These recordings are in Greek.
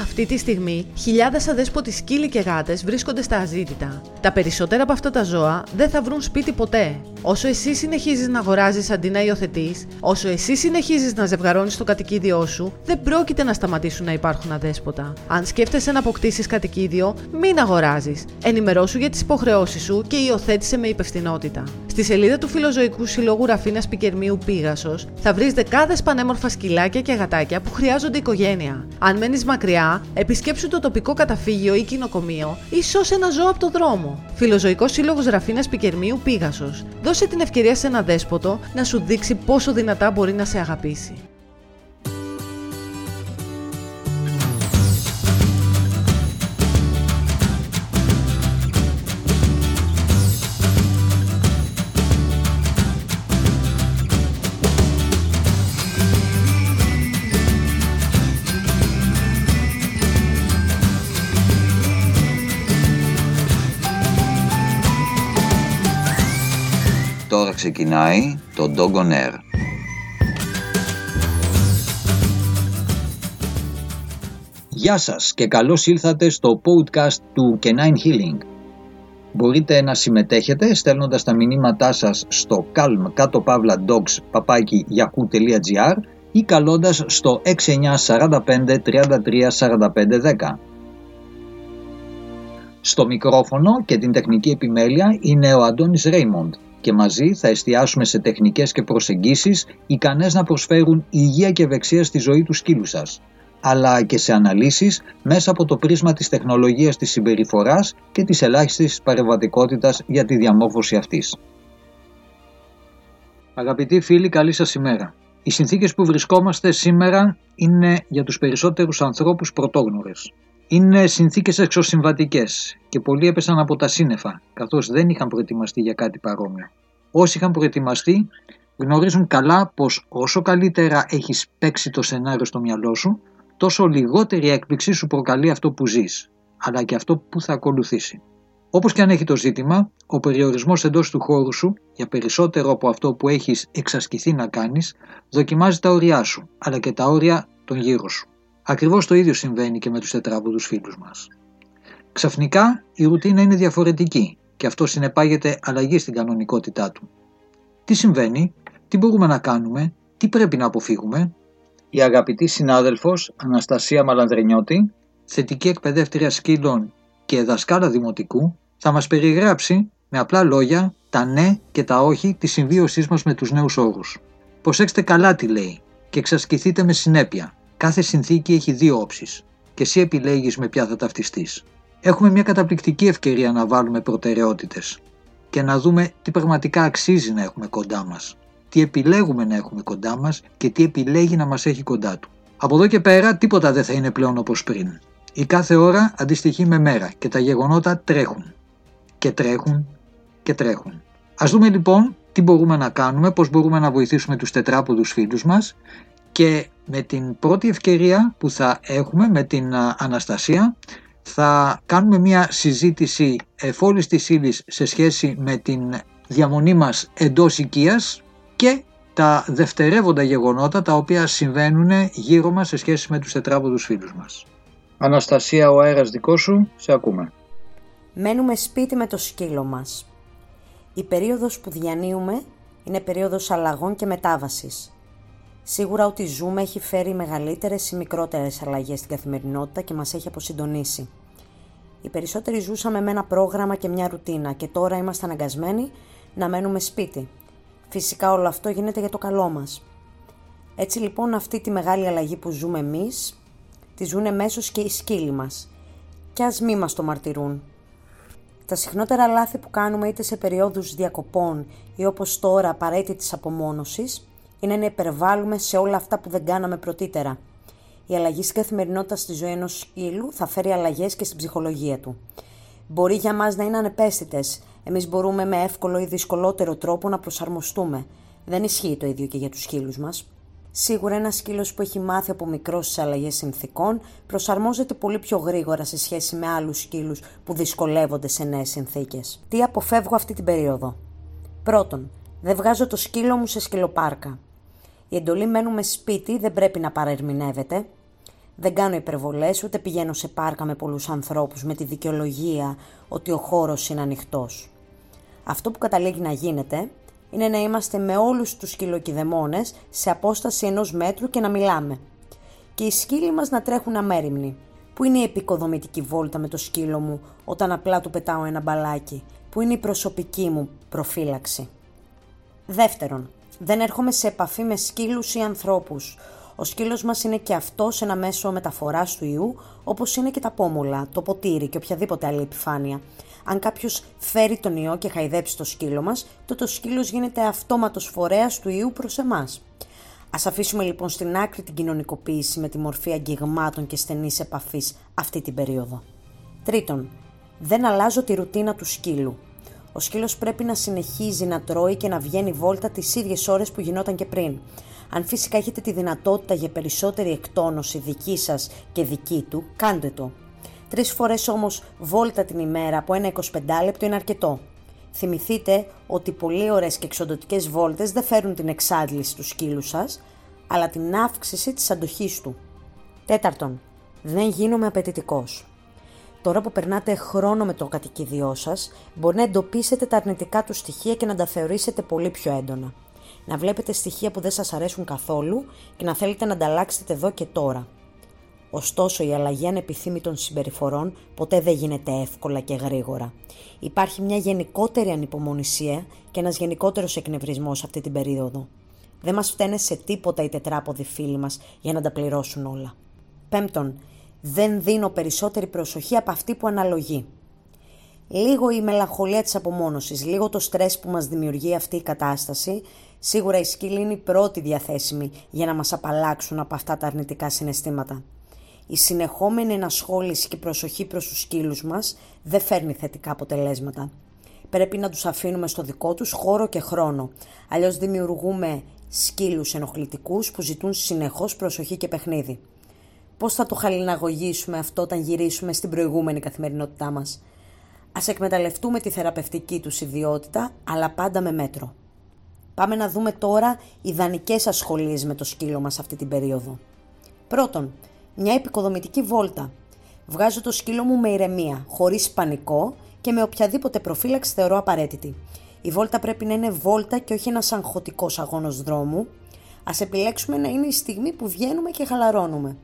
Αυτή τη στιγμή, χιλιάδες αδέσποτοι σκύλοι και γάτες βρίσκονται στα αζήτητα. Τα περισσότερα από αυτά τα ζώα δεν θα βρουν σπίτι ποτέ. Όσο εσύ συνεχίζεις να αγοράζεις αντί να υιοθετείς, όσο εσύ συνεχίζεις να ζευγαρώνεις το κατοικίδιό σου, δεν πρόκειται να σταματήσουν να υπάρχουν αδέσποτα. Αν σκέφτεσαι να αποκτήσεις κατοικίδιο, μην αγοράζεις. Ενημερώσου για τις υποχρεώσεις σου και υιοθέτησε με υπευθυνότητα. Στη σελίδα του Φιλοζωικού Συλλόγου Ραφίνας Πικερμίου Πίγασο θα βρεις δεκάδες πανέμορφα σκυλάκια και γατάκια που χρειάζονται οικογένεια. Αν μένεις μακριά, επισκέψου το τοπικό καταφύγιο ή κοινοκομείο ή σώσε ένα ζώο από το δρόμο. Φιλοζωικός Σύλλογος Ραφίνας Πικερμίου Πίγασο. Δώσε την ευκαιρία σε ένα δέσποτο να σου δείξει πόσο δυνατά μπορεί να σε αγαπήσει. Τώρα ξεκινάει το Dog on Air. Γεια σας και καλώς ήλθατε στο podcast του Canine Healing. Μπορείτε να συμμετέχετε στέλνοντας τα μηνύματά σας στο calm κάτω παύλα dogs παπάκι yahoo.gr ή καλώντας στο 6945 33 45 10. Στο μικρόφωνο και την τεχνική επιμέλεια είναι ο Αντώνης Ρέιμοντ και μαζί θα εστιάσουμε σε τεχνικές και προσεγγίσεις ικανές να προσφέρουν υγεία και ευεξία στη ζωή του σκύλου σας, αλλά και σε αναλύσεις μέσα από το πρίσμα της τεχνολογίας της συμπεριφοράς και της ελάχιστης παρεμβατικότητας για τη διαμόρφωση αυτής. Αγαπητοί φίλοι, καλή σας ημέρα. Οι συνθήκες που βρισκόμαστε σήμερα είναι για τους περισσότερους ανθρώπους πρωτόγνωρες. Είναι συνθήκες εξωσυμβατικές και πολλοί έπεσαν από τα σύννεφα, καθώς δεν είχαν προετοιμαστεί για κάτι παρόμοιο. Όσοι είχαν προετοιμαστεί γνωρίζουν καλά πως όσο καλύτερα έχεις παίξει το σενάριο στο μυαλό σου, τόσο λιγότερη έκπληξη σου προκαλεί αυτό που ζεις, αλλά και αυτό που θα ακολουθήσει. Όπως και αν έχει το ζήτημα, ο περιορισμός εντός του χώρου σου, για περισσότερο από αυτό που έχεις εξασκηθεί να κάνεις, δοκιμάζει τα όρια σου, αλλά και τα όρια των γύρω σου. Ακριβώς το ίδιο συμβαίνει και με τους τετράποδους φίλους μας. Ξαφνικά η ρουτίνα είναι διαφορετική και αυτό συνεπάγεται αλλαγή στην κανονικότητά του. Τι συμβαίνει, τι μπορούμε να κάνουμε, τι πρέπει να αποφύγουμε; Η αγαπητή συνάδελφος Αναστασία Μαλανδρενιώτη, θετική εκπαιδεύτρια σκύλων και δασκάλα δημοτικού, θα μας περιγράψει με απλά λόγια τα ναι και τα όχι της συμβίωσής μας με τους νέους όρους. Προσέξτε καλά τι λέει και εξασκηθείτε με συνέπεια. Κάθε συνθήκη έχει δύο όψεις και εσύ επιλέγεις με ποια θα ταυτιστείς. Έχουμε μια καταπληκτική ευκαιρία να βάλουμε προτεραιότητες και να δούμε τι πραγματικά αξίζει να έχουμε κοντά μας. Τι επιλέγουμε να έχουμε κοντά μας και τι επιλέγει να μας έχει κοντά του. Από εδώ και πέρα τίποτα δεν θα είναι πλέον όπως πριν. Η κάθε ώρα αντιστοιχεί με μέρα και τα γεγονότα τρέχουν. Και τρέχουν και τρέχουν. Ας δούμε λοιπόν τι μπορούμε να κάνουμε, πώς μπορούμε να βοηθήσουμε τους τετράποδους φίλους μας και με την πρώτη ευκαιρία που θα έχουμε με την Αναστασία θα κάνουμε μια συζήτηση εφόλης της ύλης σε σχέση με την διαμονή μας εντός οικίας και τα δευτερεύοντα γεγονότα τα οποία συμβαίνουν γύρω μας σε σχέση με τους τετράποδους φίλους μας. Αναστασία, ο αέρας δικός σου, σε ακούμε. Μένουμε σπίτι με το σκύλο μας. Η περίοδος που διανύουμε είναι περίοδος αλλαγών και μετάβασης. Σίγουρα ότι ζούμε έχει φέρει μεγαλύτερες ή μικρότερες αλλαγές στην καθημερινότητα και μας έχει αποσυντονίσει. Οι περισσότεροι ζούσαμε με ένα πρόγραμμα και μια ρουτίνα και τώρα είμαστε αναγκασμένοι να μένουμε σπίτι. Φυσικά όλο αυτό γίνεται για το καλό μας. Έτσι λοιπόν αυτή τη μεγάλη αλλαγή που ζούμε εμείς, τη ζουν μέσως και οι σκύλοι μας. Κι ας μη μας το μαρτυρούν. Τα συχνότερα λάθη που κάνουμε είτε σε περίοδους διακοπών ή όπως τώρα απαραίτητης απομόνωσης είναι να υπερβάλλουμε σε όλα αυτά που δεν κάναμε πρωτήτερα. Η αλλαγή στην καθημερινότητα στη ζωή ενός ύλου θα φέρει αλλαγές και στην ψυχολογία του. Μπορεί για μας να είναι ανεπαίσθητες. Εμείς μπορούμε με εύκολο ή δυσκολότερο τρόπο να προσαρμοστούμε. Δεν ισχύει το ίδιο και για τους σκύλους μας. Σίγουρα ένας σκύλος που έχει μάθει από μικρός στι αλλαγές συνθήκων προσαρμόζεται πολύ πιο γρήγορα σε σχέση με άλλους σκύλους που δυσκολεύονται σε νέες συνθήκες. Τι αποφεύγω αυτή την περίοδο; Πρώτον, δεν βγάζω το σκύλο μου σε σκυλοπάρκα. Η εντολή μένουμε σπίτι δεν πρέπει να παρερμηνεύεται. Δεν κάνω υπερβολές, ούτε πηγαίνω σε πάρκα με πολλούς ανθρώπους με τη δικαιολογία ότι ο χώρος είναι ανοιχτός. Αυτό που καταλήγει να γίνεται είναι να είμαστε με όλους τους σκυλοκιδεμόνες σε απόσταση ενός μέτρου και να μιλάμε. Και οι σκύλοι μας να τρέχουν αμέριμνοι. Πού είναι η επικοδομητική βόλτα με το σκύλο μου όταν απλά του πετάω ένα μπαλάκι; Πού είναι η προσωπική μου προφύλαξη; Δεύτερον, δεν έρχομαι σε επαφή με σκύλους ή ανθρώπους. Ο σκύλος μας είναι και αυτός ένα μέσο μεταφοράς του ιού, όπως είναι και τα πόμολα, το ποτήρι και οποιαδήποτε άλλη επιφάνεια. Αν κάποιος φέρει τον ιό και χαϊδέψει το σκύλο μας, τότε ο σκύλος γίνεται αυτόματος φορέας του ιού προς εμάς. Α αφήσουμε λοιπόν στην άκρη την κοινωνικοποίηση με τη μορφή αγγιγμάτων και στενής επαφής αυτή την περίοδο. Τρίτον, δεν αλλάζω τη ρουτίνα του σκύλου. Ο σκύλος πρέπει να συνεχίζει να τρώει και να βγαίνει βόλτα τις ίδιες ώρες που γινόταν και πριν. Αν φυσικά έχετε τη δυνατότητα για περισσότερη εκτόνωση δική σας και δική του, κάντε το. Τρεις φορές όμως βόλτα την ημέρα από ένα 25 λεπτό είναι αρκετό. Θυμηθείτε ότι πολύ ωραίες και εξοντοτικές βόλτες δεν φέρουν την εξάντληση του σκύλου σας, αλλά την αύξηση της αντοχής του. Τέταρτον, δεν γίνομαι απαιτητικός. Τώρα που περνάτε χρόνο με το κατοικίδιό σας, μπορεί να εντοπίσετε τα αρνητικά του στοιχεία και να τα θεωρήσετε πολύ πιο έντονα. Να βλέπετε στοιχεία που δεν σας αρέσουν καθόλου και να θέλετε να ανταλλάξετε εδώ και τώρα. Ωστόσο, η αλλαγή ανεπιθύμητων συμπεριφορών ποτέ δεν γίνεται εύκολα και γρήγορα. Υπάρχει μια γενικότερη ανυπομονησία και ένας γενικότερος εκνευρισμός αυτή την περίοδο. Δεν μας φταίνε σε τίποτα οι τετράποδοι φίλοι μας για να τα πληρώσουν όλα. Πέμπτον, δεν δίνω περισσότερη προσοχή από αυτή που αναλογεί. Λίγο η μελαγχολία της απομόνωσης, λίγο το στρες που μας δημιουργεί αυτή η κατάσταση, σίγουρα η σκύλη είναι η πρώτη διαθέσιμη για να μας απαλλάξουν από αυτά τα αρνητικά συναισθήματα. Η συνεχόμενη ενασχόληση και προσοχή προς τους σκύλους μας δεν φέρνει θετικά αποτελέσματα. Πρέπει να τους αφήνουμε στο δικό τους χώρο και χρόνο, αλλιώς δημιουργούμε σκύλους ενοχλητικούς που ζητούν συνεχώς προσοχή και παιχνίδι. Πώς θα το χαλιναγωγήσουμε αυτό όταν γυρίσουμε στην προηγούμενη καθημερινότητά μας. Ας εκμεταλλευτούμε τη θεραπευτική τους ιδιότητα, αλλά πάντα με μέτρο. Πάμε να δούμε τώρα ιδανικές ασχολίες με το σκύλο μας αυτή την περίοδο. Πρώτον, μια επικοδομητική βόλτα. Βγάζω το σκύλο μου με ηρεμία, χωρίς πανικό και με οποιαδήποτε προφύλαξη θεωρώ απαραίτητη. Η βόλτα πρέπει να είναι βόλτα και όχι ένας αγχωτικός αγώνος δρόμου. Ας επιλέξουμε να είναι η στιγμή που βγαίνουμε και χαλαρώνουμε.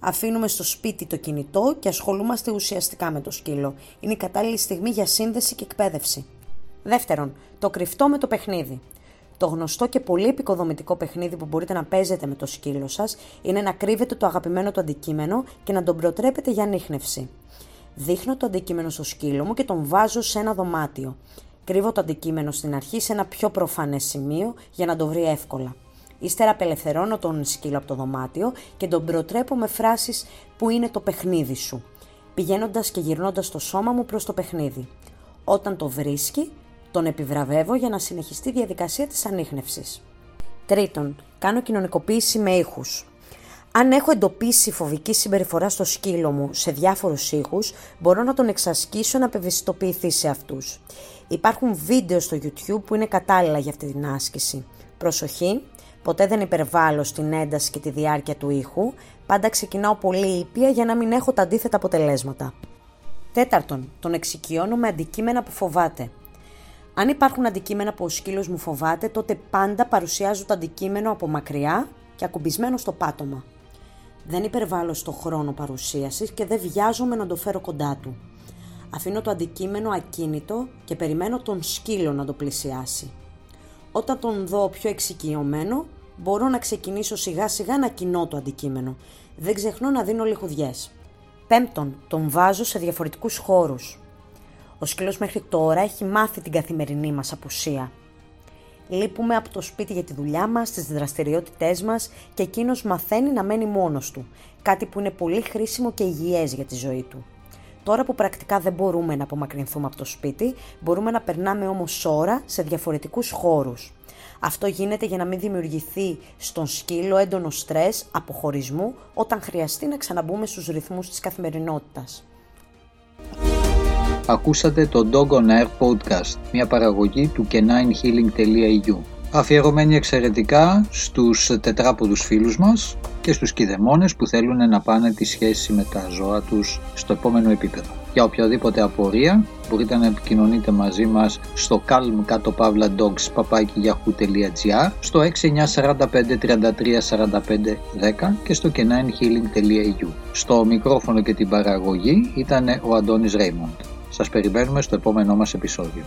Αφήνουμε στο σπίτι το κινητό και ασχολούμαστε ουσιαστικά με το σκύλο. Είναι η κατάλληλη στιγμή για σύνδεση και εκπαίδευση. Δεύτερον, το κρυφτό με το παιχνίδι. Το γνωστό και πολύ επικοδομητικό παιχνίδι που μπορείτε να παίζετε με το σκύλο σας είναι να κρύβετε το αγαπημένο του αντικείμενο και να τον προτρέπετε για ανείχνευση. Δείχνω το αντικείμενο στο σκύλο μου και τον βάζω σε ένα δωμάτιο. Κρύβω το αντικείμενο στην αρχή σε ένα πιο προφανές σημείο για να το βρει εύκολα. Ύστερα απελευθερώνω τον σκύλο από το δωμάτιο και τον προτρέπω με φράσεις που είναι το παιχνίδι σου, πηγαίνοντας και γυρνώντας το σώμα μου προς το παιχνίδι. Όταν το βρίσκει, τον επιβραβεύω για να συνεχιστεί η διαδικασία της ανείχνευσης. Τρίτον, κάνω κοινωνικοποίηση με ήχους. Αν έχω εντοπίσει φοβική συμπεριφορά στο σκύλο μου σε διάφορους ήχους, μπορώ να τον εξασκήσω να απευαισθητοποιηθεί σε αυτούς. Υπάρχουν βίντεο στο YouTube που είναι κατάλληλα για αυτή την άσκηση. Προσοχή, ποτέ δεν υπερβάλλω στην ένταση και τη διάρκεια του ήχου, πάντα ξεκινάω πολύ ήπια για να μην έχω τα αντίθετα αποτελέσματα. Τέταρτον, τον εξοικειώνω με αντικείμενα που φοβάται. Αν υπάρχουν αντικείμενα που ο σκύλος μου φοβάται, τότε πάντα παρουσιάζω το αντικείμενο από μακριά και ακουμπισμένο στο πάτωμα. Δεν υπερβάλλω στο χρόνο παρουσίασης και δεν βιάζομαι να το φέρω κοντά του. Αφήνω το αντικείμενο ακίνητο και περιμένω τον σκύλο να το πλησιάσει. Όταν τον δω πιο εξοικειωμένο, μπορώ να ξεκινήσω σιγά σιγά να κοινώ το αντικείμενο. Δεν ξεχνώ να δίνω λιχουδιές. Πέμπτον, τον βάζω σε διαφορετικούς χώρους. Ο σκύλος μέχρι τώρα έχει μάθει την καθημερινή μας απουσία. Λείπουμε από το σπίτι για τη δουλειά μας, τις δραστηριότητές μας και εκείνος μαθαίνει να μένει μόνος του, κάτι που είναι πολύ χρήσιμο και υγιές για τη ζωή του. Τώρα που πρακτικά δεν μπορούμε να απομακρυνθούμε από το σπίτι, μπορούμε να περνάμε όμως ώρα σε διαφορετικούς χώρους. Αυτό γίνεται για να μην δημιουργηθεί στον σκύλο έντονο στρες αποχωρισμού όταν χρειαστεί να ξαναμπούμε στους ρυθμούς της καθημερινότητας. Ακούσατε το Dog on Air Podcast, μια παραγωγή του caninehealing.eu. αφιερωμένη εξαιρετικά στους τετράποδους φίλους μας και στους κηδεμόνες που θέλουν να πάνε τη σχέση με τα ζώα τους στο επόμενο επίπεδο. Για οποιαδήποτε απορία μπορείτε να επικοινωνείτε μαζί μας στο calm κάτω παύλα dogs στο 6945 33 45 10 και στο kenainhealing.eu. Στο μικρόφωνο και την παραγωγή ήταν ο Αντώνης Ρέιμοντ. Σας περιμένουμε στο επόμενό μας επεισόδιο.